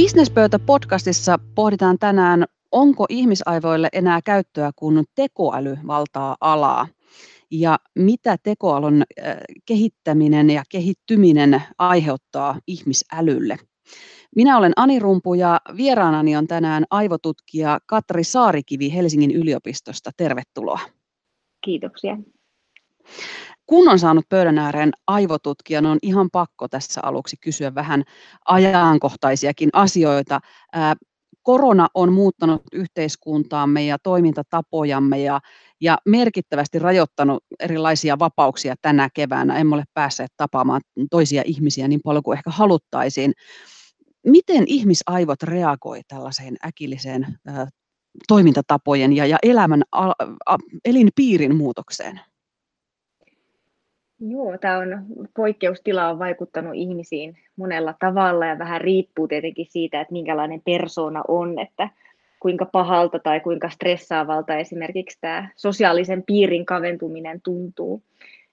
Businesspöytä-podcastissa pohditaan tänään, onko ihmisaivoille enää käyttöä, kun tekoäly valtaa alaa ja mitä tekoälyn kehittäminen ja kehittyminen aiheuttaa ihmisälylle. Minä olen Ani Rumpu ja vieraanani on tänään aivotutkija Katri Saarikivi Helsingin yliopistosta. Tervetuloa. Kiitoksia. Kun on saanut pöydän ääreen aivotutkijan, on ihan pakko tässä aluksi kysyä vähän ajankohtaisiakin asioita. Korona on muuttanut yhteiskuntaamme ja toimintatapojamme ja, ja merkittävästi rajoittanut erilaisia vapauksia tänä keväänä. Emme ole päässeet tapaamaan toisia ihmisiä niin paljon kuin ehkä haluttaisiin. Miten ihmisaivot reagoi tällaiseen äkilliseen toimintatapojen ja, ja elämän a, a, elinpiirin muutokseen? Joo, tämä on poikkeustila on vaikuttanut ihmisiin monella tavalla ja vähän riippuu tietenkin siitä, että minkälainen persona on, että kuinka pahalta tai kuinka stressaavalta esimerkiksi tämä sosiaalisen piirin kaventuminen tuntuu.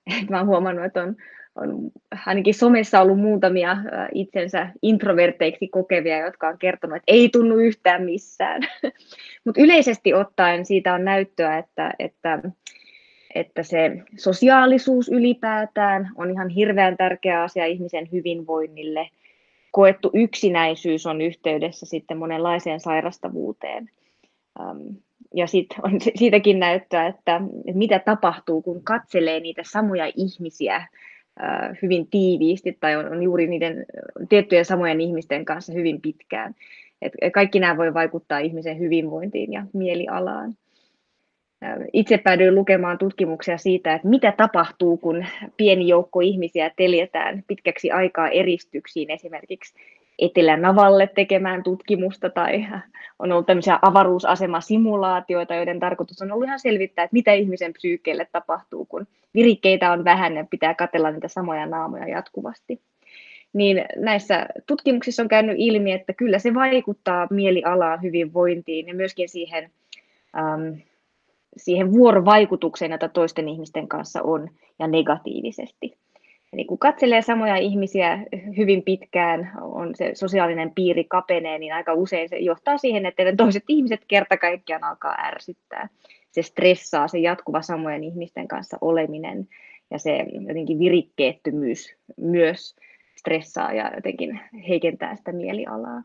Et mä olen huomannut, että on, on ainakin somessa ollut muutamia itsensä introverteiksi kokevia, jotka on kertonut, että ei tunnu yhtään missään. Mutta yleisesti ottaen siitä on näyttöä, että, että että se sosiaalisuus ylipäätään on ihan hirveän tärkeä asia ihmisen hyvinvoinnille. Koettu yksinäisyys on yhteydessä sitten monenlaiseen sairastavuuteen. Ja sitten on siitäkin näyttää, että, mitä tapahtuu, kun katselee niitä samoja ihmisiä hyvin tiiviisti tai on, juuri niiden tiettyjen samojen ihmisten kanssa hyvin pitkään. Et kaikki nämä voi vaikuttaa ihmisen hyvinvointiin ja mielialaan itse päädyin lukemaan tutkimuksia siitä, että mitä tapahtuu, kun pieni joukko ihmisiä teljetään pitkäksi aikaa eristyksiin esimerkiksi Etelänavalle tekemään tutkimusta tai on ollut tämmöisiä avaruusasemasimulaatioita, joiden tarkoitus on ollut ihan selvittää, että mitä ihmisen psyykkeelle tapahtuu, kun virikkeitä on vähän ja pitää katella niitä samoja naamoja jatkuvasti. Niin näissä tutkimuksissa on käynyt ilmi, että kyllä se vaikuttaa mielialaan, hyvinvointiin ja myöskin siihen ähm, siihen vuorovaikutukseen, jota toisten ihmisten kanssa on, ja negatiivisesti. Eli kun katselee samoja ihmisiä hyvin pitkään, on se sosiaalinen piiri kapenee, niin aika usein se johtaa siihen, että ne toiset ihmiset kerta kaikkiaan alkaa ärsyttää. Se stressaa, se jatkuva samojen ihmisten kanssa oleminen ja se jotenkin virikkeettömyys myös stressaa ja jotenkin heikentää sitä mielialaa.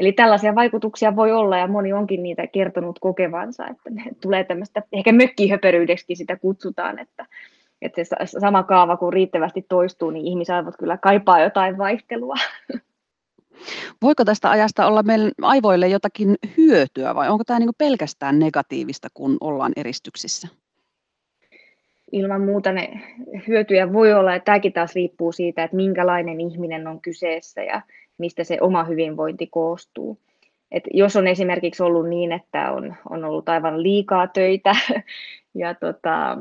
Eli tällaisia vaikutuksia voi olla ja moni onkin niitä kertonut kokevansa, että ne tulee tämmöistä, ehkä mökkihöperyydeksi sitä kutsutaan, että, että se sama kaava kun riittävästi toistuu, niin ihmisaivot kyllä kaipaa jotain vaihtelua. Voiko tästä ajasta olla meidän aivoille jotakin hyötyä vai onko tämä niin pelkästään negatiivista, kun ollaan eristyksissä? Ilman muuta ne hyötyjä voi olla, ja tämäkin taas riippuu siitä, että minkälainen ihminen on kyseessä ja mistä se oma hyvinvointi koostuu. Et jos on esimerkiksi ollut niin, että on, on ollut aivan liikaa töitä ja tota,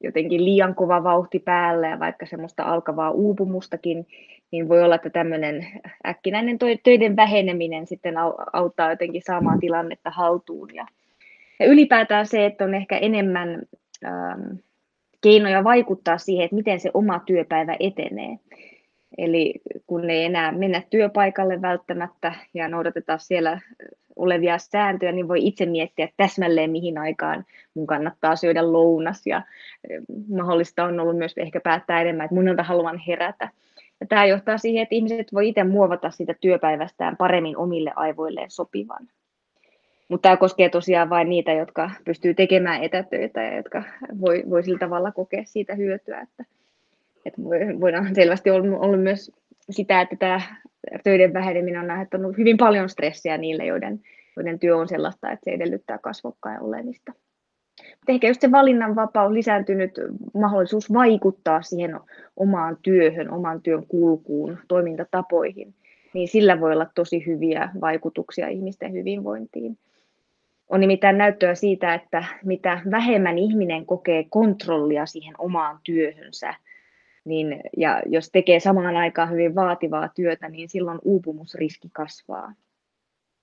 jotenkin liian kova vauhti päällä ja vaikka semmoista alkavaa uupumustakin, niin voi olla, että tämmöinen äkkinäinen töiden väheneminen sitten auttaa jotenkin saamaan tilannetta haltuun. Ja, ja ylipäätään se, että on ehkä enemmän ähm, keinoja vaikuttaa siihen, että miten se oma työpäivä etenee. Eli kun ei enää mennä työpaikalle välttämättä ja noudatetaan siellä olevia sääntöjä, niin voi itse miettiä täsmälleen, mihin aikaan mun kannattaa syödä lounas. Ja mahdollista on ollut myös ehkä päättää enemmän, että monelta haluan herätä. Ja tämä johtaa siihen, että ihmiset voi itse muovata sitä työpäivästään paremmin omille aivoilleen sopivan. Mutta tämä koskee tosiaan vain niitä, jotka pystyy tekemään etätöitä ja jotka voi, voi sillä tavalla kokea siitä hyötyä, että että voidaan selvästi olla, myös sitä, että tämä töiden väheneminen on aiheuttanut hyvin paljon stressiä niille, joiden, joiden työ on sellaista, että se edellyttää kasvokkain olemista. Mutta ehkä just se valinnanvapaus, lisääntynyt mahdollisuus vaikuttaa siihen omaan työhön, oman työn kulkuun, toimintatapoihin, niin sillä voi olla tosi hyviä vaikutuksia ihmisten hyvinvointiin. On nimittäin näyttöä siitä, että mitä vähemmän ihminen kokee kontrollia siihen omaan työhönsä, niin, ja jos tekee samaan aikaan hyvin vaativaa työtä, niin silloin uupumusriski kasvaa.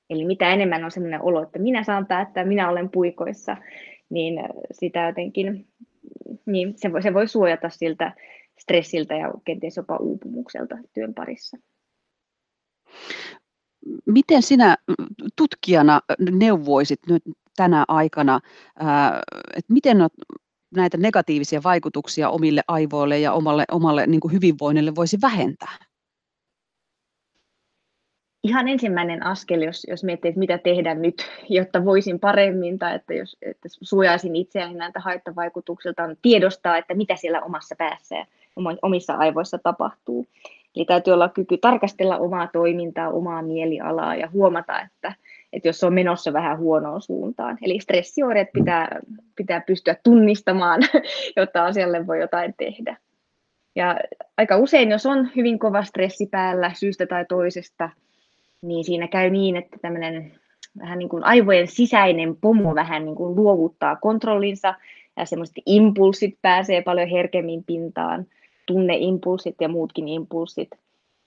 Eli mitä enemmän on sellainen olo, että minä saan päättää, minä olen puikoissa, niin sitä jotenkin, niin se voi, se voi suojata siltä stressiltä ja kenties jopa uupumukselta työn parissa. miten sinä tutkijana neuvoisit nyt tänä aikana, että miten näitä negatiivisia vaikutuksia omille aivoille ja omalle, omalle niin kuin hyvinvoinnille voisi vähentää? Ihan ensimmäinen askel, jos, jos miettii, että mitä tehdä nyt, jotta voisin paremmin tai että, jos, että suojaisin itseäni näiltä haittavaikutuksilta, on tiedostaa, että mitä siellä omassa päässä ja omissa aivoissa tapahtuu. Eli täytyy olla kyky tarkastella omaa toimintaa, omaa mielialaa ja huomata, että, että jos on menossa vähän huonoon suuntaan. Eli stressioireet pitää, pitää pystyä tunnistamaan, jotta asialle voi jotain tehdä. Ja aika usein, jos on hyvin kova stressi päällä syystä tai toisesta, niin siinä käy niin, että tämmöinen vähän niin kuin aivojen sisäinen pomo vähän niin kuin luovuttaa kontrollinsa ja semmoiset impulssit pääsee paljon herkemmin pintaan, tunneimpulssit ja muutkin impulssit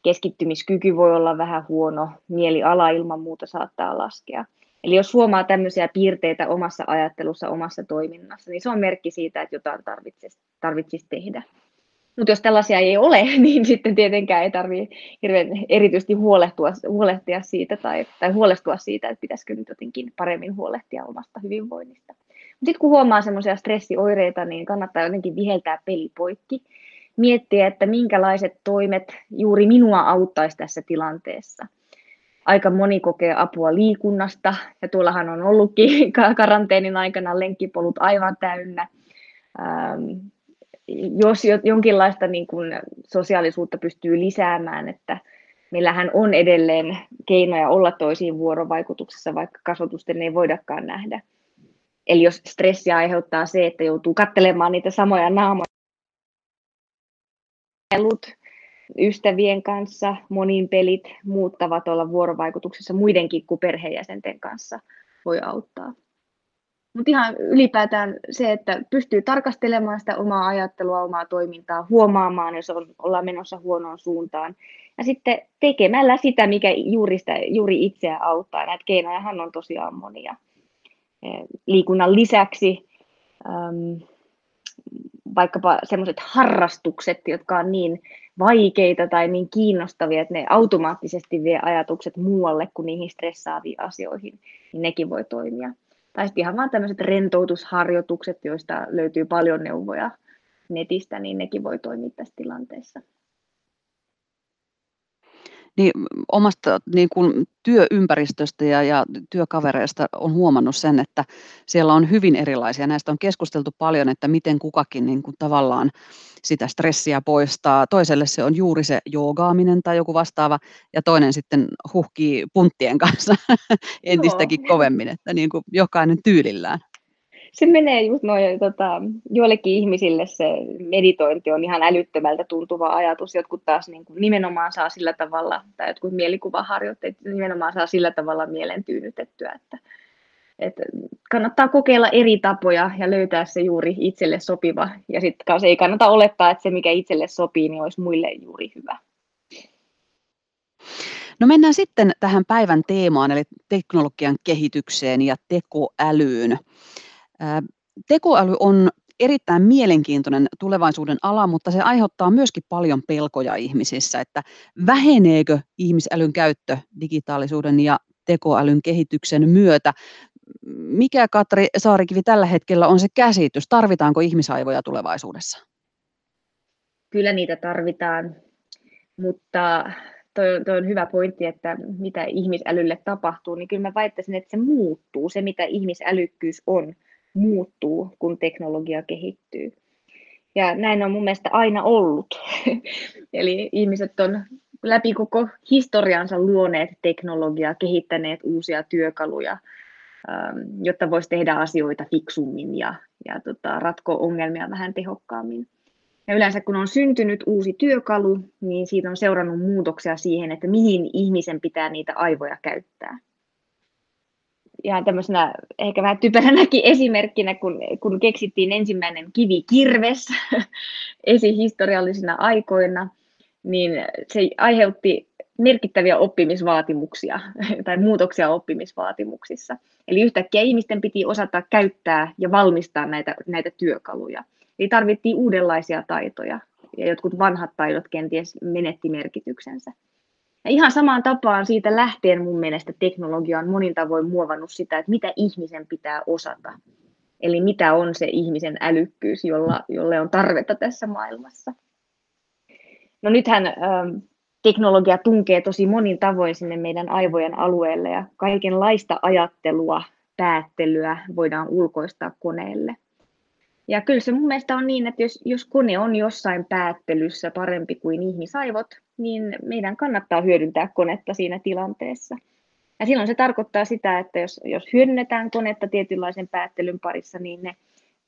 keskittymiskyky voi olla vähän huono, mieliala ilman muuta saattaa laskea. Eli jos huomaa tämmöisiä piirteitä omassa ajattelussa, omassa toiminnassa, niin se on merkki siitä, että jotain tarvitsisi, tarvitsisi tehdä. Mutta jos tällaisia ei ole, niin sitten tietenkään ei tarvitse hirveän erityisesti huolehtua, huolehtia siitä tai, tai huolestua siitä, että pitäisikö nyt jotenkin paremmin huolehtia omasta hyvinvoinnista. Sitten kun huomaa semmoisia stressioireita, niin kannattaa jotenkin viheltää peli poikki miettiä, että minkälaiset toimet juuri minua auttaisi tässä tilanteessa. Aika moni kokee apua liikunnasta, ja tuollahan on ollutkin karanteenin aikana lenkkipolut aivan täynnä. Ähm, jos jonkinlaista niin kuin sosiaalisuutta pystyy lisäämään, että meillähän on edelleen keinoja olla toisiin vuorovaikutuksessa, vaikka kasvatusten ei voidakaan nähdä. Eli jos stressiä aiheuttaa se, että joutuu katselemaan niitä samoja naamoja, Pelut ystävien kanssa, monin pelit, muuttavat olla vuorovaikutuksessa muidenkin kuin perheenjäsenten kanssa voi auttaa. Mutta ihan ylipäätään se, että pystyy tarkastelemaan sitä omaa ajattelua, omaa toimintaa, huomaamaan, jos on, ollaan menossa huonoon suuntaan. Ja sitten tekemällä sitä, mikä juuri, sitä, juuri itseä auttaa. Näitä keinojahan on tosiaan monia. Liikunnan lisäksi vaikkapa semmoiset harrastukset, jotka on niin vaikeita tai niin kiinnostavia, että ne automaattisesti vie ajatukset muualle kuin niihin stressaaviin asioihin, niin nekin voi toimia. Tai sitten ihan vaan tämmöiset rentoutusharjoitukset, joista löytyy paljon neuvoja netistä, niin nekin voi toimia tässä tilanteessa niin omasta niin kuin työympäristöstä ja, ja työkavereista on huomannut sen, että siellä on hyvin erilaisia. Näistä on keskusteltu paljon, että miten kukakin niin kuin tavallaan sitä stressiä poistaa. Toiselle se on juuri se joogaaminen tai joku vastaava, ja toinen sitten huhkii punttien kanssa entistäkin kovemmin, että niin kuin jokainen tyylillään se menee just noin, tota, joillekin ihmisille se meditointi on ihan älyttömältä tuntuva ajatus, jotkut taas niin kuin nimenomaan saa sillä tavalla, tai jotkut mielikuvaharjoitteet nimenomaan saa sillä tavalla mielen tyynytettyä, että, että kannattaa kokeilla eri tapoja ja löytää se juuri itselle sopiva, ja sitten ei kannata olettaa, että se mikä itselle sopii, niin olisi muille juuri hyvä. No mennään sitten tähän päivän teemaan, eli teknologian kehitykseen ja tekoälyyn. Tekoäly on erittäin mielenkiintoinen tulevaisuuden ala, mutta se aiheuttaa myöskin paljon pelkoja ihmisissä, että väheneekö ihmisälyn käyttö digitaalisuuden ja tekoälyn kehityksen myötä. Mikä Katri Saarikivi tällä hetkellä on se käsitys? Tarvitaanko ihmisaivoja tulevaisuudessa? Kyllä niitä tarvitaan, mutta toi, toi on hyvä pointti, että mitä ihmisälylle tapahtuu, niin kyllä mä väittäisin, että se muuttuu, se mitä ihmisälykkyys on muuttuu, kun teknologia kehittyy. Ja näin on mun mielestä aina ollut. Eli ihmiset on läpi koko historiansa luoneet teknologiaa, kehittäneet uusia työkaluja, ähm, jotta voisi tehdä asioita fiksummin ja, ja tota, ratkoa ongelmia vähän tehokkaammin. Ja yleensä kun on syntynyt uusi työkalu, niin siitä on seurannut muutoksia siihen, että mihin ihmisen pitää niitä aivoja käyttää ihan tämmöisenä ehkä vähän typeränäkin esimerkkinä, kun, kun keksittiin ensimmäinen kivikirves esihistoriallisina aikoina, niin se aiheutti merkittäviä oppimisvaatimuksia tai muutoksia oppimisvaatimuksissa. Eli yhtäkkiä ihmisten piti osata käyttää ja valmistaa näitä, näitä työkaluja. Eli tarvittiin uudenlaisia taitoja ja jotkut vanhat taidot kenties menetti merkityksensä. Ja ihan samaan tapaan siitä lähtien mun mielestä teknologia on monin tavoin muovannut sitä, että mitä ihmisen pitää osata. Eli mitä on se ihmisen älykkyys, jolla, jolle on tarvetta tässä maailmassa. No nythän ähm, teknologia tunkee tosi monin tavoin sinne meidän aivojen alueelle ja kaikenlaista ajattelua, päättelyä voidaan ulkoistaa koneelle. Ja kyllä se mun mielestä on niin, että jos, jos kone on jossain päättelyssä parempi kuin ihmisaivot, niin meidän kannattaa hyödyntää konetta siinä tilanteessa. Ja silloin se tarkoittaa sitä, että jos, jos hyödynnetään konetta tietynlaisen päättelyn parissa, niin ne,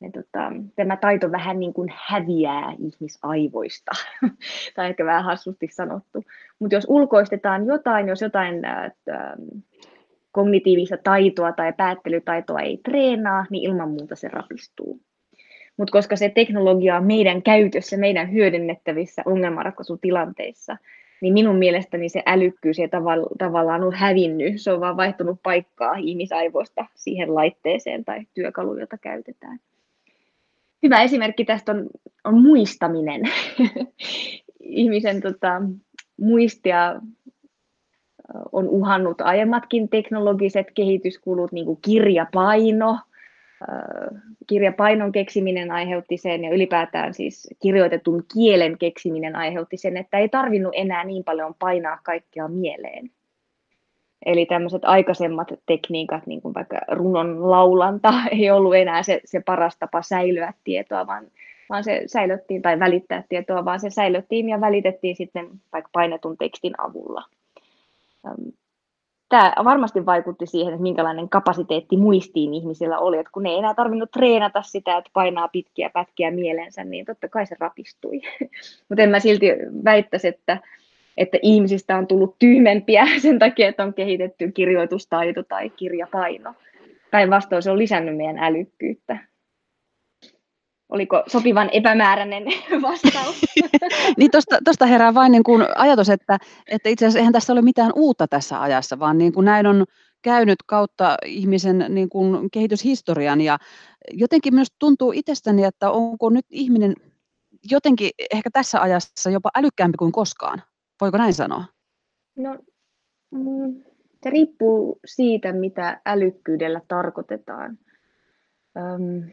ne tota, tämä taito vähän niin kuin häviää ihmisaivoista. tai ehkä vähän hassusti sanottu. Mutta jos ulkoistetaan jotain, jos jotain äh, kognitiivista taitoa tai päättelytaitoa ei treenaa, niin ilman muuta se rapistuu. Mutta koska se teknologia on meidän käytössä, meidän hyödynnettävissä ongelmanratkaisutilanteissa, niin minun mielestäni se älykkyys ei tavall- tavallaan ole hävinnyt, se on vaan vaihtunut paikkaa ihmisaivoista siihen laitteeseen tai työkaluun, jota käytetään. Hyvä esimerkki tästä on, on muistaminen. Ihmisen tota, muistia on uhannut aiemmatkin teknologiset kehityskulut, niin kuin kirjapaino, kirjapainon keksiminen aiheutti sen ja ylipäätään siis kirjoitetun kielen keksiminen aiheutti sen, että ei tarvinnut enää niin paljon painaa kaikkea mieleen. Eli tämmöiset aikaisemmat tekniikat, niin kuin vaikka runon laulanta, ei ollut enää se, se paras tapa säilyä tietoa, vaan, vaan se säilyttiin tai välittää tietoa, vaan se säilyttiin ja välitettiin sitten vaikka painetun tekstin avulla tämä varmasti vaikutti siihen, että minkälainen kapasiteetti muistiin ihmisillä oli, että kun ne ei enää tarvinnut treenata sitä, että painaa pitkiä pätkiä mielensä, niin totta kai se rapistui. Mutta en mä silti väittäisi, että, että ihmisistä on tullut tyhmempiä sen takia, että on kehitetty kirjoitustaito tai kirjapaino. Päinvastoin se on lisännyt meidän älykkyyttä. Oliko sopivan epämääräinen vastaus? niin tuosta herää vain niin kuin ajatus, että, että itse asiassa eihän tässä ole mitään uutta tässä ajassa, vaan niin kuin näin on käynyt kautta ihmisen niin kuin kehityshistorian ja jotenkin myös tuntuu itsestäni, että onko nyt ihminen jotenkin ehkä tässä ajassa jopa älykkäämpi kuin koskaan. Voiko näin sanoa? No, mm, se riippuu siitä, mitä älykkyydellä tarkoitetaan. Öm,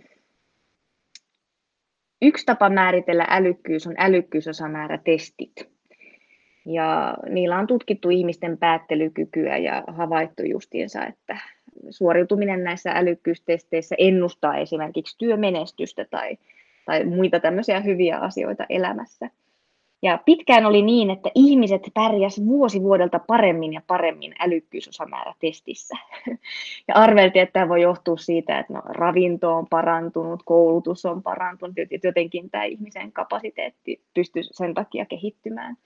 Yksi tapa määritellä älykkyys on älykkyysosamäärätestit. Ja niillä on tutkittu ihmisten päättelykykyä ja havaittu justiinsa, että suoriutuminen näissä älykkyystesteissä ennustaa esimerkiksi työmenestystä tai, tai muita tämmöisiä hyviä asioita elämässä. Ja pitkään oli niin, että ihmiset pärjäs vuosi vuodelta paremmin ja paremmin älykkyysosamäärätestissä. Ja arveltiin, että tämä voi johtua siitä, että no, ravinto on parantunut, koulutus on parantunut, että jotenkin tämä ihmisen kapasiteetti pystyy sen takia kehittymään.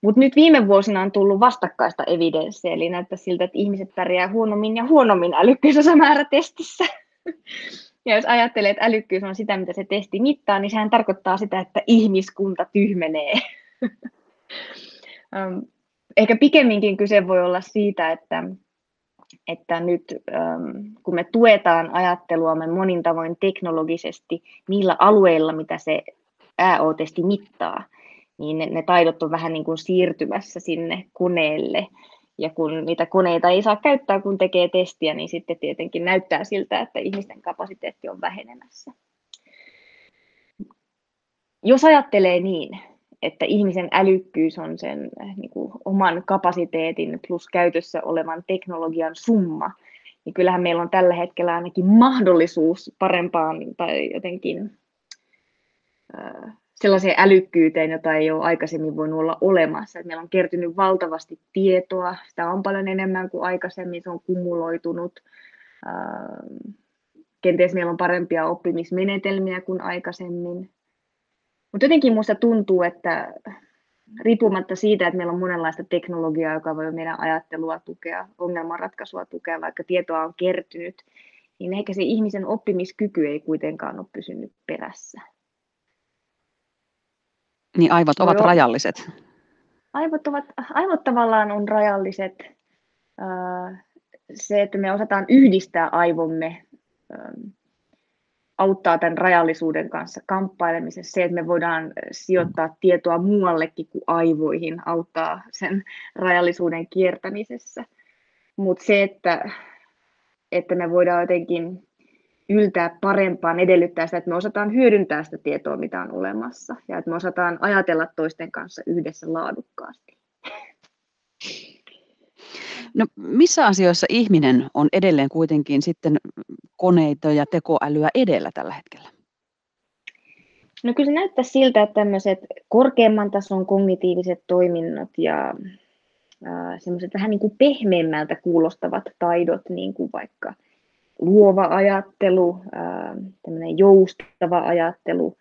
Mutta nyt viime vuosina on tullut vastakkaista evidenssiä, eli näyttää siltä, että ihmiset pärjää huonommin ja huonommin älykkyysosamäärätestissä. Ja jos ajattelee, että älykkyys on sitä, mitä se testi mittaa, niin sehän tarkoittaa sitä, että ihmiskunta tyhmenee. Ehkä pikemminkin kyse voi olla siitä, että, että nyt kun me tuetaan ajatteluamme monin tavoin teknologisesti niillä alueilla, mitä se AO-testi mittaa, niin ne, ne taidot on vähän niin kuin siirtymässä sinne koneelle ja kun niitä koneita ei saa käyttää, kun tekee testiä, niin sitten tietenkin näyttää siltä, että ihmisten kapasiteetti on vähenemässä. Jos ajattelee niin, että ihmisen älykkyys on sen eh, niin kuin, oman kapasiteetin plus käytössä olevan teknologian summa, niin kyllähän meillä on tällä hetkellä ainakin mahdollisuus parempaan tai jotenkin äh, sellaiseen älykkyyteen, jota ei ole aikaisemmin voinut olla olemassa. Et meillä on kertynyt valtavasti tietoa, sitä on paljon enemmän kuin aikaisemmin, se on kumuloitunut. Kenties meillä on parempia oppimismenetelmiä kuin aikaisemmin. Mutta jotenkin minusta tuntuu, että riippumatta siitä, että meillä on monenlaista teknologiaa, joka voi meidän ajattelua tukea, ongelmanratkaisua tukea, vaikka tietoa on kertynyt, niin ehkä se ihmisen oppimiskyky ei kuitenkaan ole pysynyt perässä. Niin aivot ovat Joo. rajalliset. Aivot, ovat, aivot tavallaan on rajalliset. Se, että me osataan yhdistää aivomme auttaa tämän rajallisuuden kanssa kamppailemisessa. Se, että me voidaan sijoittaa tietoa muuallekin kuin aivoihin, auttaa sen rajallisuuden kiertämisessä. Mutta se, että, että me voidaan jotenkin yltää parempaan, edellyttää sitä, että me osataan hyödyntää sitä tietoa, mitä on olemassa, ja että me osataan ajatella toisten kanssa yhdessä laadukkaasti. No, missä asioissa ihminen on edelleen kuitenkin sitten koneita ja tekoälyä edellä tällä hetkellä? No kyllä se näyttää siltä, että tämmöiset korkeamman tason kognitiiviset toiminnot ja äh, semmoiset vähän niin kuin pehmeämmältä kuulostavat taidot, niin kuin vaikka luova ajattelu, tämmöinen joustava ajattelu,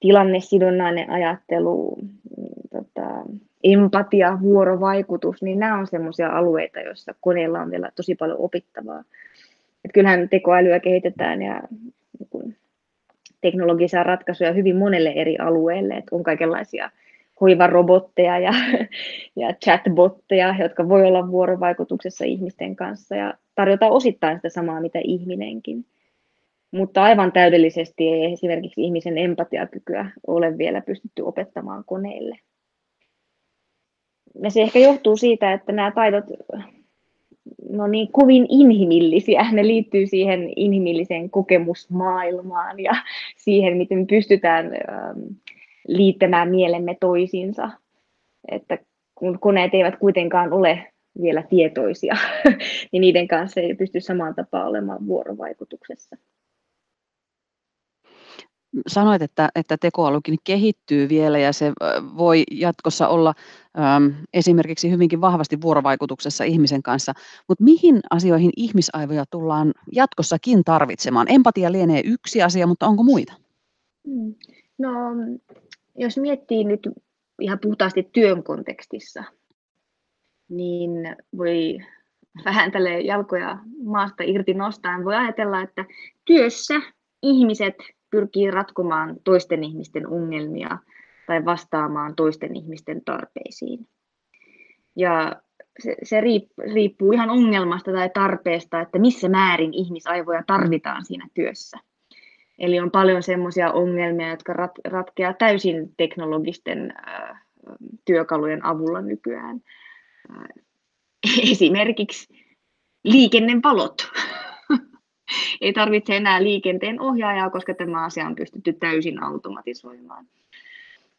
tilannesidonnainen ajattelu, mm, tota, empatia, vuorovaikutus, niin nämä on sellaisia alueita, joissa koneella on vielä tosi paljon opittavaa. Et kyllähän tekoälyä kehitetään ja niin teknologisia ratkaisuja hyvin monelle eri alueelle, että on kaikenlaisia hoivarobotteja ja, ja chatbotteja, jotka voi olla vuorovaikutuksessa ihmisten kanssa ja tarjota osittain sitä samaa, mitä ihminenkin. Mutta aivan täydellisesti ei esimerkiksi ihmisen empatiakykyä ole vielä pystytty opettamaan koneille. Ja se ehkä johtuu siitä, että nämä taidot no niin kovin inhimillisiä. Ne liittyy siihen inhimilliseen kokemusmaailmaan ja siihen, miten pystytään ähm, liittämään mielemme toisiinsa. Että kun koneet eivät kuitenkaan ole vielä tietoisia, niin niiden kanssa ei pysty samaan tapaan olemaan vuorovaikutuksessa sanoit, että, että tekoälykin kehittyy vielä ja se voi jatkossa olla äm, esimerkiksi hyvinkin vahvasti vuorovaikutuksessa ihmisen kanssa, mutta mihin asioihin ihmisaivoja tullaan jatkossakin tarvitsemaan? Empatia lienee yksi asia, mutta onko muita? Hmm. No, jos miettii nyt ihan puhtaasti työn kontekstissa, niin voi vähän tälle jalkoja maasta irti nostaen voi ajatella, että työssä ihmiset pyrkii ratkomaan toisten ihmisten ongelmia tai vastaamaan toisten ihmisten tarpeisiin. Ja se, se riippuu ihan ongelmasta tai tarpeesta, että missä määrin ihmisaivoja tarvitaan siinä työssä. Eli on paljon sellaisia ongelmia, jotka rat, ratkeaa täysin teknologisten äh, työkalujen avulla nykyään. Äh, esimerkiksi liikennevalot ei tarvitse enää liikenteen ohjaajaa, koska tämä asia on pystytty täysin automatisoimaan.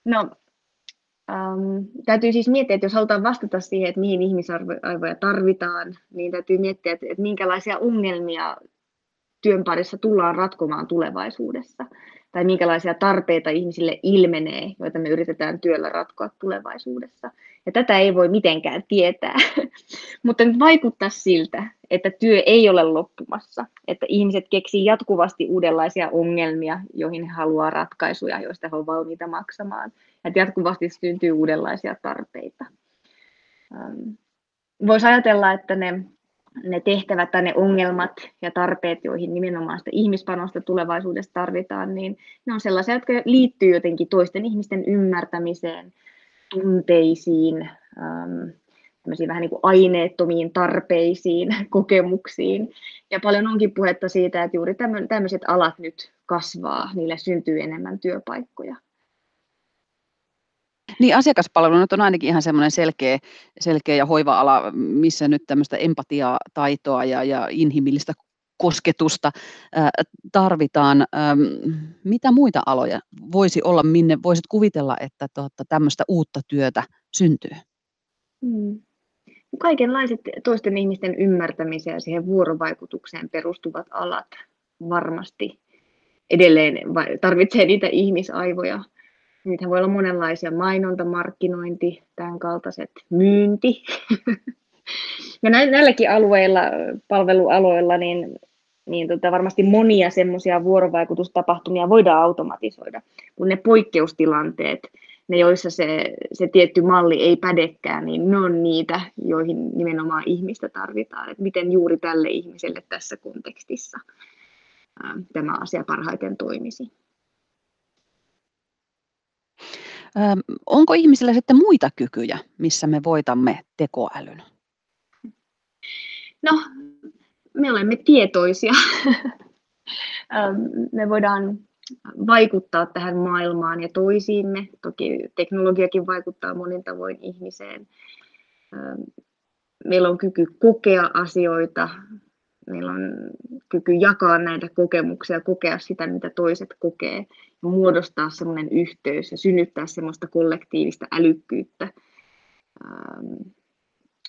No, ähm, täytyy siis miettiä, että jos halutaan vastata siihen, että mihin ihmisarvoja tarvitaan, niin täytyy miettiä, että, että minkälaisia ongelmia työn parissa tullaan ratkomaan tulevaisuudessa tai minkälaisia tarpeita ihmisille ilmenee, joita me yritetään työllä ratkoa tulevaisuudessa. Ja tätä ei voi mitenkään tietää, mutta nyt vaikuttaa siltä, että työ ei ole loppumassa, että ihmiset keksii jatkuvasti uudenlaisia ongelmia, joihin he haluaa ratkaisuja, joista he ovat valmiita maksamaan. Että jatkuvasti syntyy uudenlaisia tarpeita. Voisi ajatella, että ne ne tehtävät tai ne ongelmat ja tarpeet, joihin nimenomaan sitä ihmispanosta tulevaisuudessa tarvitaan, niin ne on sellaisia, jotka liittyy jotenkin toisten ihmisten ymmärtämiseen, tunteisiin, ähm, vähän niin kuin aineettomiin tarpeisiin, kokemuksiin. Ja paljon onkin puhetta siitä, että juuri tämmöiset alat nyt kasvaa, niille syntyy enemmän työpaikkoja. Niin asiakaspalvelu on ainakin ihan semmoinen selkeä, selkeä ja hoiva-ala, missä nyt tämmöistä empatiaa, taitoa ja, ja inhimillistä kosketusta ää, tarvitaan. Ähm, mitä muita aloja voisi olla, minne voisit kuvitella, että tuota, tämmöistä uutta työtä syntyy? Hmm. Kaikenlaiset toisten ihmisten ymmärtämiseen ja siihen vuorovaikutukseen perustuvat alat varmasti edelleen tarvitsee niitä ihmisaivoja Niitä voi olla monenlaisia, mainonta, markkinointi, tämän kaltaiset, myynti. ja näilläkin alueilla, palvelualoilla, niin, niin tota, varmasti monia semmoisia vuorovaikutustapahtumia voidaan automatisoida, kun ne poikkeustilanteet, ne joissa se, se tietty malli ei pädekään, niin ne on niitä, joihin nimenomaan ihmistä tarvitaan, että miten juuri tälle ihmiselle tässä kontekstissa tämä asia parhaiten toimisi. Onko ihmisillä sitten muita kykyjä, missä me voitamme tekoälyn? No, me olemme tietoisia. me voidaan vaikuttaa tähän maailmaan ja toisiimme. Toki teknologiakin vaikuttaa monin tavoin ihmiseen. Meillä on kyky kokea asioita, meillä on kyky jakaa näitä kokemuksia, kokea sitä, mitä toiset kokee, muodostaa semmoinen yhteys ja synnyttää semmoista kollektiivista älykkyyttä,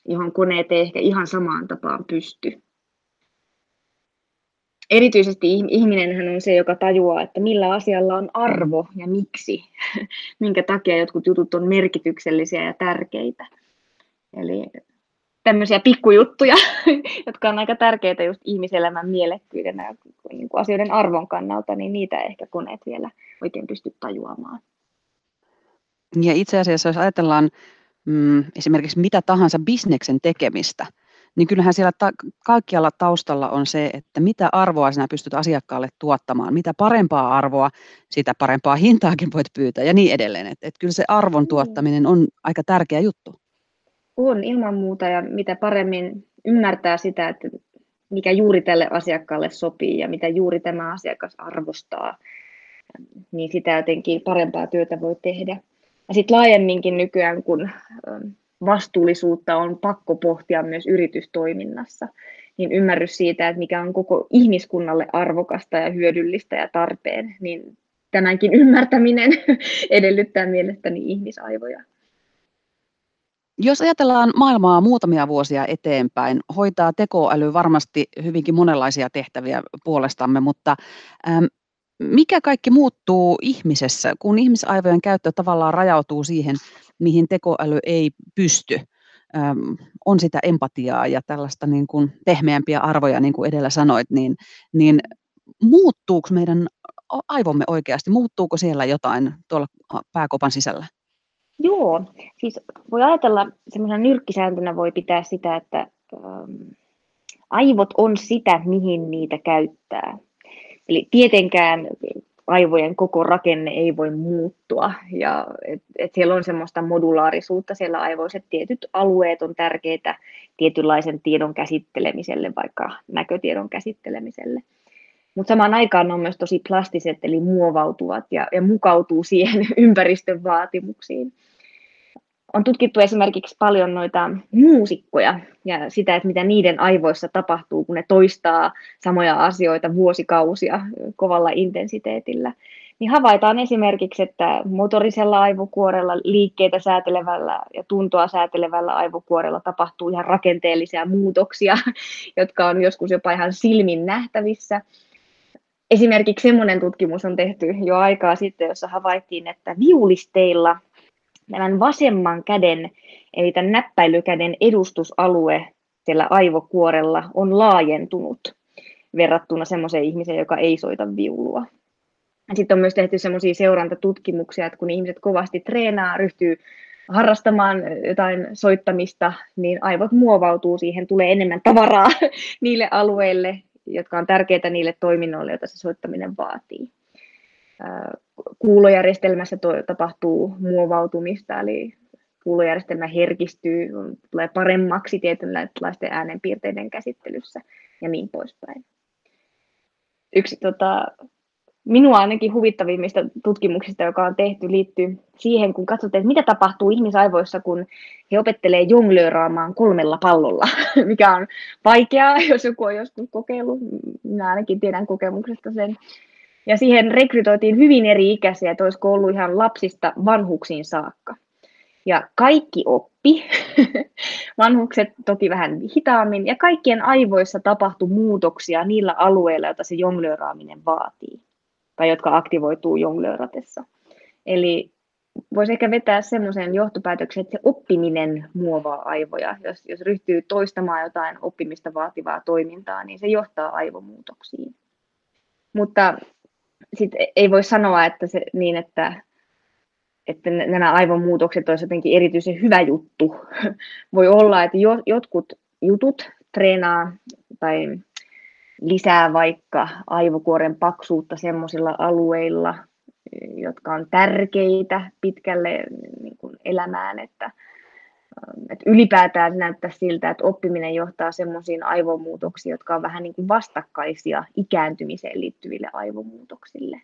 johon koneet ei ehkä ihan samaan tapaan pysty erityisesti ihminen on se, joka tajuaa, että millä asialla on arvo ja miksi, minkä takia jotkut jutut on merkityksellisiä ja tärkeitä. Eli tämmöisiä pikkujuttuja, jotka on aika tärkeitä just ihmiselämän mielekkyyden ja niin kuin asioiden arvon kannalta, niin niitä ehkä koneet vielä oikein pysty tajuamaan. Ja itse asiassa, jos ajatellaan mm, esimerkiksi mitä tahansa bisneksen tekemistä, niin kyllähän siellä ta- kaikkialla taustalla on se, että mitä arvoa sinä pystyt asiakkaalle tuottamaan, mitä parempaa arvoa, sitä parempaa hintaakin voit pyytää ja niin edelleen. Että et kyllä se arvon mm. tuottaminen on aika tärkeä juttu. On ilman muuta ja mitä paremmin ymmärtää sitä, että mikä juuri tälle asiakkaalle sopii ja mitä juuri tämä asiakas arvostaa, niin sitä jotenkin parempaa työtä voi tehdä. Ja sitten laajemminkin nykyään, kun vastuullisuutta on pakko pohtia myös yritystoiminnassa, niin ymmärrys siitä, että mikä on koko ihmiskunnalle arvokasta ja hyödyllistä ja tarpeen, niin tämänkin ymmärtäminen edellyttää mielestäni ihmisaivoja. Jos ajatellaan maailmaa muutamia vuosia eteenpäin, hoitaa tekoäly varmasti hyvinkin monenlaisia tehtäviä puolestamme, mutta mikä kaikki muuttuu ihmisessä, kun ihmisaivojen käyttö tavallaan rajautuu siihen, mihin tekoäly ei pysty? on sitä empatiaa ja tällaista niin kuin pehmeämpiä arvoja, niin kuin edellä sanoit, niin, niin muuttuuko meidän aivomme oikeasti, muuttuuko siellä jotain tuolla pääkopan sisällä? Joo, siis voi ajatella, semmoisena nyrkkisääntönä voi pitää sitä, että ähm, aivot on sitä, mihin niitä käyttää. Eli tietenkään aivojen koko rakenne ei voi muuttua. Ja et, et siellä on semmoista modulaarisuutta siellä aivoissa, että tietyt alueet on tärkeitä tietynlaisen tiedon käsittelemiselle, vaikka näkötiedon käsittelemiselle. Mutta samaan aikaan ne on myös tosi plastiset, eli muovautuvat ja, ja mukautuu siihen ympäristön vaatimuksiin on tutkittu esimerkiksi paljon noita muusikkoja ja sitä, että mitä niiden aivoissa tapahtuu, kun ne toistaa samoja asioita vuosikausia kovalla intensiteetillä. Niin havaitaan esimerkiksi, että motorisella aivokuorella, liikkeitä säätelevällä ja tuntoa säätelevällä aivokuorella tapahtuu ihan rakenteellisia muutoksia, jotka on joskus jopa ihan silmin nähtävissä. Esimerkiksi semmoinen tutkimus on tehty jo aikaa sitten, jossa havaittiin, että viulisteilla tämän vasemman käden, eli tämän näppäilykäden edustusalue siellä aivokuorella on laajentunut verrattuna semmoiseen ihmiseen, joka ei soita viulua. Sitten on myös tehty semmoisia seurantatutkimuksia, että kun ihmiset kovasti treenaa, ryhtyy harrastamaan jotain soittamista, niin aivot muovautuu siihen, tulee enemmän tavaraa niille alueille, jotka on tärkeitä niille toiminnoille, joita se soittaminen vaatii kuulojärjestelmässä to, tapahtuu muovautumista, eli kuulojärjestelmä herkistyy, tulee paremmaksi tietynlaisten äänenpiirteiden käsittelyssä ja niin poispäin. Yksi tota, minua ainakin huvittavimmista tutkimuksista, joka on tehty, liittyy siihen, kun katsotaan, että mitä tapahtuu ihmisaivoissa, kun he opettelee jonglööraamaan kolmella pallolla, mikä on vaikeaa, jos joku on joskus kokeillut. Minä ainakin tiedän kokemuksesta sen. Ja siihen rekrytoitiin hyvin eri ikäisiä, että olisiko ollut ihan lapsista vanhuksiin saakka. Ja kaikki oppi, vanhukset toki vähän hitaammin, ja kaikkien aivoissa tapahtui muutoksia niillä alueilla, joita se jonglööraaminen vaatii, tai jotka aktivoituu jonglööratessa. Eli voisi ehkä vetää semmoisen johtopäätöksen, että se oppiminen muovaa aivoja. Jos, jos ryhtyy toistamaan jotain oppimista vaativaa toimintaa, niin se johtaa aivomuutoksiin. Mutta sit ei voi sanoa, että se, niin, että, että nämä aivomuutokset olisivat jotenkin erityisen hyvä juttu. voi olla, että jo, jotkut jutut treenaa tai lisää vaikka aivokuoren paksuutta sellaisilla alueilla, jotka on tärkeitä pitkälle niin kuin elämään, että että ylipäätään näyttää siltä, että oppiminen johtaa semmoisiin aivomuutoksiin, jotka on vähän niin kuin vastakkaisia ikääntymiseen liittyville aivomuutoksille.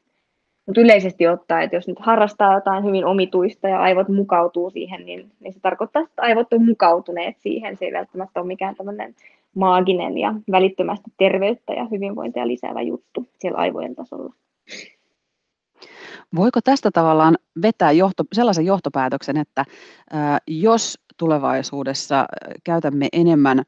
Mutta yleisesti ottaen, että jos nyt harrastaa jotain hyvin omituista ja aivot mukautuu siihen, niin, niin se tarkoittaa, että aivot on mukautuneet siihen. Se ei välttämättä ole mikään tämmöinen maaginen ja välittömästi terveyttä ja hyvinvointia lisäävä juttu siellä aivojen tasolla. Voiko tästä tavallaan vetää johto, sellaisen johtopäätöksen, että ää, jos tulevaisuudessa käytämme enemmän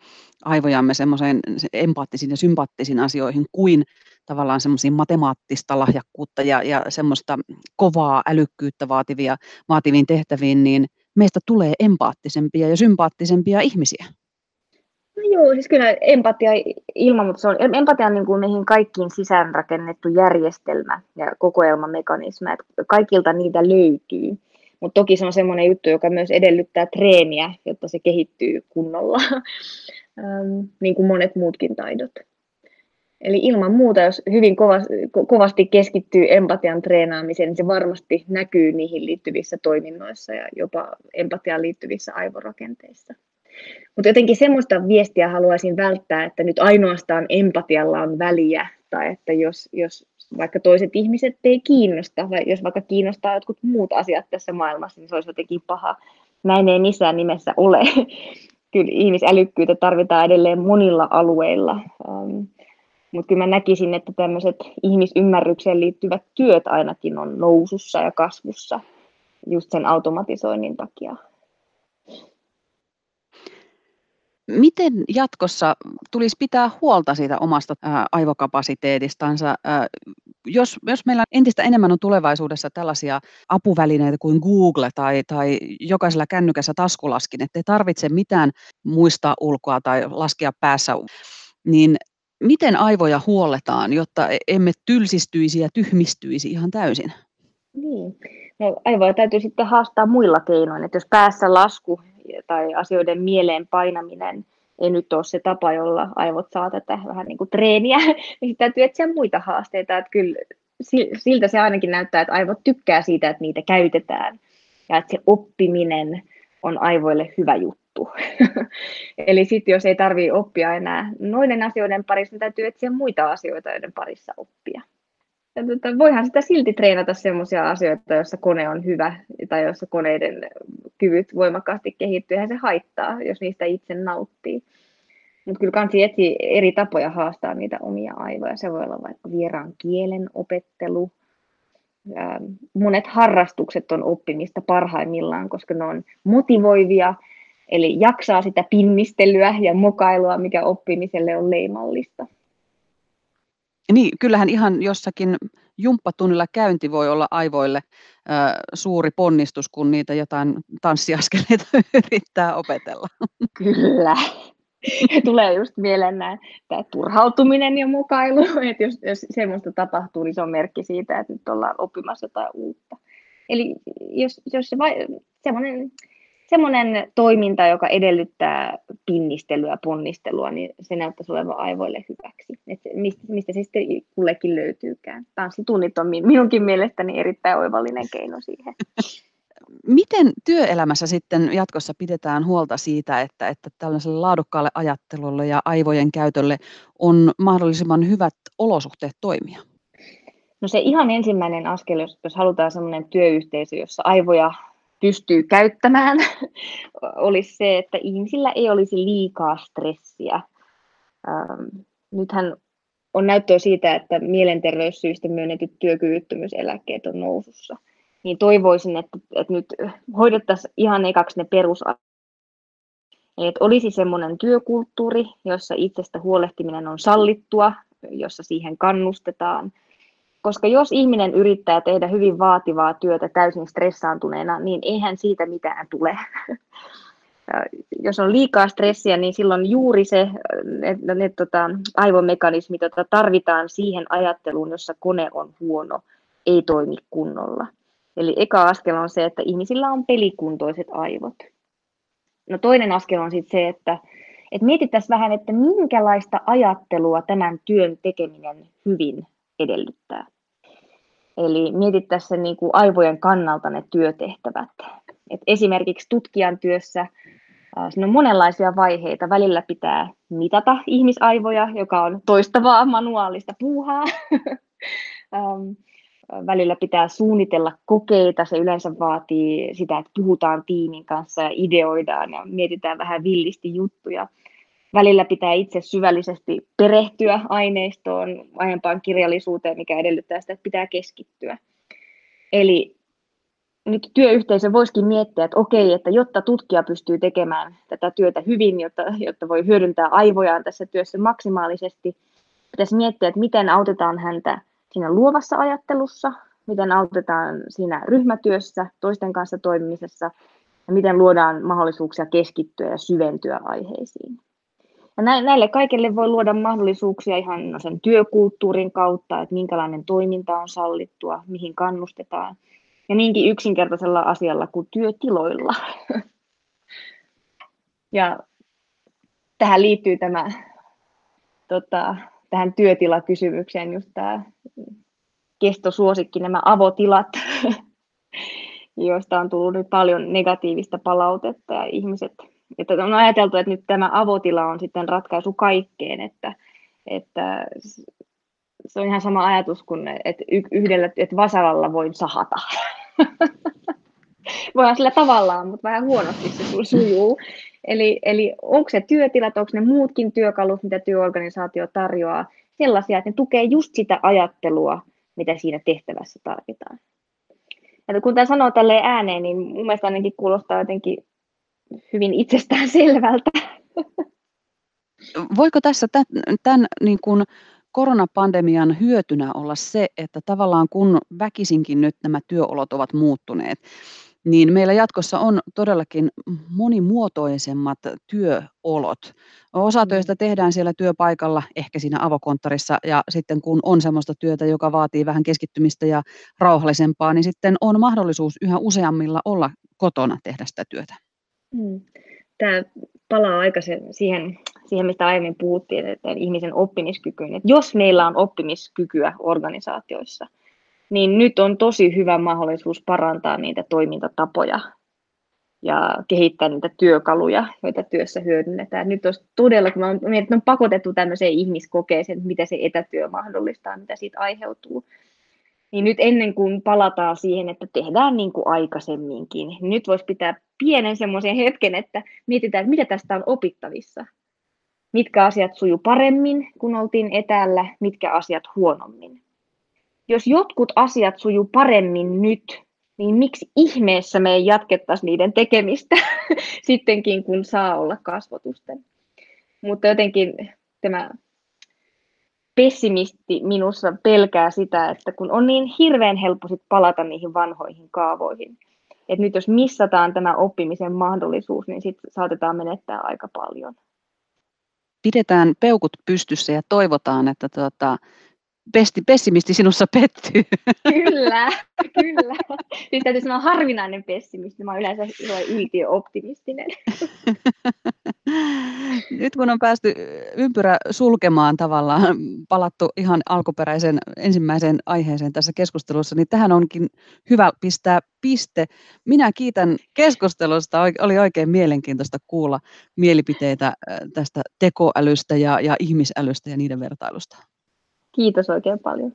aivojamme semmoiseen empaattisiin ja sympaattisiin asioihin kuin tavallaan semmoisiin matemaattista lahjakkuutta ja, ja semmoista kovaa älykkyyttä vaativia, vaativiin tehtäviin, niin meistä tulee empaattisempia ja sympaattisempia ihmisiä. No joo, siis kyllä empatia ilman, mutta se on, empatia on niin kuin meihin kaikkiin sisäänrakennettu järjestelmä ja kokoelmamekanismi, että kaikilta niitä löytyy. Mutta toki se on semmoinen juttu, joka myös edellyttää treeniä, jotta se kehittyy kunnolla, niin kuin monet muutkin taidot. Eli ilman muuta, jos hyvin kovasti keskittyy empatian treenaamiseen, niin se varmasti näkyy niihin liittyvissä toiminnoissa ja jopa empatiaan liittyvissä aivorakenteissa. Mutta jotenkin semmoista viestiä haluaisin välttää, että nyt ainoastaan empatialla on väliä, tai että jos, jos vaikka toiset ihmiset ei kiinnosta, vai jos vaikka kiinnostaa jotkut muut asiat tässä maailmassa, niin se olisi jotenkin paha. Näin ei missään nimessä ole. Kyllä ihmisälykkyyttä tarvitaan edelleen monilla alueilla. Um, mutta kyllä mä näkisin, että tämmöiset ihmisymmärrykseen liittyvät työt ainakin on nousussa ja kasvussa just sen automatisoinnin takia. Miten jatkossa tulisi pitää huolta siitä omasta aivokapasiteetistansa? Jos, jos meillä entistä enemmän on tulevaisuudessa tällaisia apuvälineitä kuin Google tai, tai jokaisella kännykässä taskulaskin, ettei tarvitse mitään muistaa ulkoa tai laskea päässä, niin miten aivoja huolletaan, jotta e, emme tylsistyisi ja tyhmistyisi ihan täysin? Niin. No, aivoja täytyy sitten haastaa muilla keinoin. Että jos päässä lasku tai asioiden mieleen painaminen ei nyt ole se tapa, jolla aivot saa tätä vähän niin kuin treeniä, niin täytyy etsiä muita haasteita. Että kyllä siltä se ainakin näyttää, että aivot tykkää siitä, että niitä käytetään ja että se oppiminen on aivoille hyvä juttu. Eli sitten jos ei tarvitse oppia enää noiden asioiden parissa, niin täytyy etsiä muita asioita, joiden parissa oppia ja tota, voihan sitä silti treenata sellaisia asioita, joissa kone on hyvä tai joissa koneiden kyvyt voimakkaasti kehittyy. Eihän se haittaa, jos niistä itse nauttii. Mutta kyllä kansi etsi eri tapoja haastaa niitä omia aivoja. Se voi olla vaikka vieraan kielen opettelu. Monet harrastukset on oppimista parhaimmillaan, koska ne on motivoivia, eli jaksaa sitä pinnistelyä ja mokailua, mikä oppimiselle on leimallista. Niin, kyllähän ihan jossakin jumppatunnilla käynti voi olla aivoille ö, suuri ponnistus, kun niitä jotain tanssiaskeleita yrittää opetella. Kyllä. Tulee just mieleen nämä, tämä turhautuminen ja mukailu, että jos, jos semmoista tapahtuu, niin se on merkki siitä, että nyt ollaan oppimassa jotain uutta. Eli jos, jos se vai, semmoinen semmoinen toiminta, joka edellyttää pinnistelyä, ponnistelua, niin se näyttäisi olevan aivoille hyväksi. Et mistä, mistä se sitten kullekin löytyykään. Tanssitunnit on minunkin mielestäni erittäin oivallinen keino siihen. Miten työelämässä sitten jatkossa pidetään huolta siitä, että, että tällaiselle laadukkaalle ajattelulle ja aivojen käytölle on mahdollisimman hyvät olosuhteet toimia? No se ihan ensimmäinen askel, jos, jos halutaan sellainen työyhteisö, jossa aivoja pystyy käyttämään, olisi se, että ihmisillä ei olisi liikaa stressiä. Ähm, nythän on näyttöä siitä, että mielenterveyssyistä myönnetyt työkyvyttömyyseläkkeet on nousussa. Niin toivoisin, että, että nyt hoidettaisiin ihan ekaksi ne perus Eli että olisi semmoinen työkulttuuri, jossa itsestä huolehtiminen on sallittua, jossa siihen kannustetaan – koska jos ihminen yrittää tehdä hyvin vaativaa työtä täysin stressaantuneena, niin eihän siitä mitään tule. jos on liikaa stressiä, niin silloin juuri se ne, ne, tota, aivomekanismit, joita tarvitaan siihen ajatteluun, jossa kone on huono, ei toimi kunnolla. Eli eka askel on se, että ihmisillä on pelikuntoiset aivot. No toinen askel on sitten se, että, että mietittäisiin vähän, että minkälaista ajattelua tämän työn tekeminen hyvin edellyttää. Eli mietittäisiin niin kuin aivojen kannalta ne työtehtävät. Et esimerkiksi tutkijan työssä Siinä on monenlaisia vaiheita. Välillä pitää mitata ihmisaivoja, joka on toistavaa manuaalista puuhaa. välillä pitää suunnitella kokeita. Se yleensä vaatii sitä, että puhutaan tiimin kanssa ja ideoidaan ja mietitään vähän villisti juttuja. Välillä pitää itse syvällisesti perehtyä aineistoon, aiempaan kirjallisuuteen, mikä edellyttää sitä, että pitää keskittyä. Eli nyt työyhteisö voisikin miettiä, että okei, että jotta tutkija pystyy tekemään tätä työtä hyvin, jotta, jotta voi hyödyntää aivojaan tässä työssä maksimaalisesti, pitäisi miettiä, että miten autetaan häntä siinä luovassa ajattelussa, miten autetaan siinä ryhmätyössä, toisten kanssa toimimisessa ja miten luodaan mahdollisuuksia keskittyä ja syventyä aiheisiin. Näille kaikille voi luoda mahdollisuuksia ihan no sen työkulttuurin kautta, että minkälainen toiminta on sallittua, mihin kannustetaan. Ja niinkin yksinkertaisella asialla kuin työtiloilla. Ja tähän liittyy tämä tota, tähän työtilakysymykseen just tämä kestosuosikki, nämä avotilat, joista on tullut nyt paljon negatiivista palautetta ja ihmiset, että on ajateltu, että nyt tämä avotila on sitten ratkaisu kaikkeen, että, että se on ihan sama ajatus kuin, että yhdellä, että vasaralla voin sahata. Voidaan sillä tavallaan, mutta vähän huonosti se sujuu. Eli, eli onko se työtilat, onko ne muutkin työkalut, mitä työorganisaatio tarjoaa, sellaisia, että ne tukee just sitä ajattelua, mitä siinä tehtävässä tarvitaan. Ja kun tämä sanoo tälle ääneen, niin mun mielestä ainakin kuulostaa jotenkin hyvin itsestään selvältä. Voiko tässä tämän, tämän niin kuin koronapandemian hyötynä olla se, että tavallaan kun väkisinkin nyt nämä työolot ovat muuttuneet, niin meillä jatkossa on todellakin monimuotoisemmat työolot. Osa mm. töistä tehdään siellä työpaikalla, ehkä siinä avokonttorissa, ja sitten kun on sellaista työtä, joka vaatii vähän keskittymistä ja rauhallisempaa, niin sitten on mahdollisuus yhä useammilla olla kotona tehdä sitä työtä. Mm. Tämä palaa aika siihen, siihen, mistä aiemmin puhuttiin, että ihmisen oppimiskykyyn. Että jos meillä on oppimiskykyä organisaatioissa, niin nyt on tosi hyvä mahdollisuus parantaa niitä toimintatapoja ja kehittää niitä työkaluja, joita työssä hyödynnetään. Nyt olisi todella, kun on, on pakotettu tämmöiseen ihmiskokeeseen, että mitä se etätyö mahdollistaa, mitä siitä aiheutuu. Niin nyt ennen kuin palataan siihen, että tehdään niin kuin aikaisemminkin, niin nyt voisi pitää pienen semmoisen hetken, että mietitään, että mitä tästä on opittavissa. Mitkä asiat suju paremmin, kun oltiin etäällä, mitkä asiat huonommin jos jotkut asiat sujuu paremmin nyt, niin miksi ihmeessä me ei jatkettaisi niiden tekemistä sittenkin, kun saa olla kasvotusten. Mutta jotenkin tämä pessimisti minussa pelkää sitä, että kun on niin hirveän helppo sit palata niihin vanhoihin kaavoihin, että nyt jos missataan tämä oppimisen mahdollisuus, niin sitten saatetaan menettää aika paljon. Pidetään peukut pystyssä ja toivotaan, että tuota, pesti, pessimisti sinussa pettyy. Kyllä, kyllä. Siis täytyy sanoa harvinainen pessimisti. Mä oon yleensä yltiöoptimistinen. Nyt kun on päästy ympyrä sulkemaan tavallaan, palattu ihan alkuperäisen ensimmäiseen aiheeseen tässä keskustelussa, niin tähän onkin hyvä pistää piste. Minä kiitän keskustelusta. Oli oikein mielenkiintoista kuulla mielipiteitä tästä tekoälystä ja, ja ihmisälystä ja niiden vertailusta. Kiitos oikein paljon.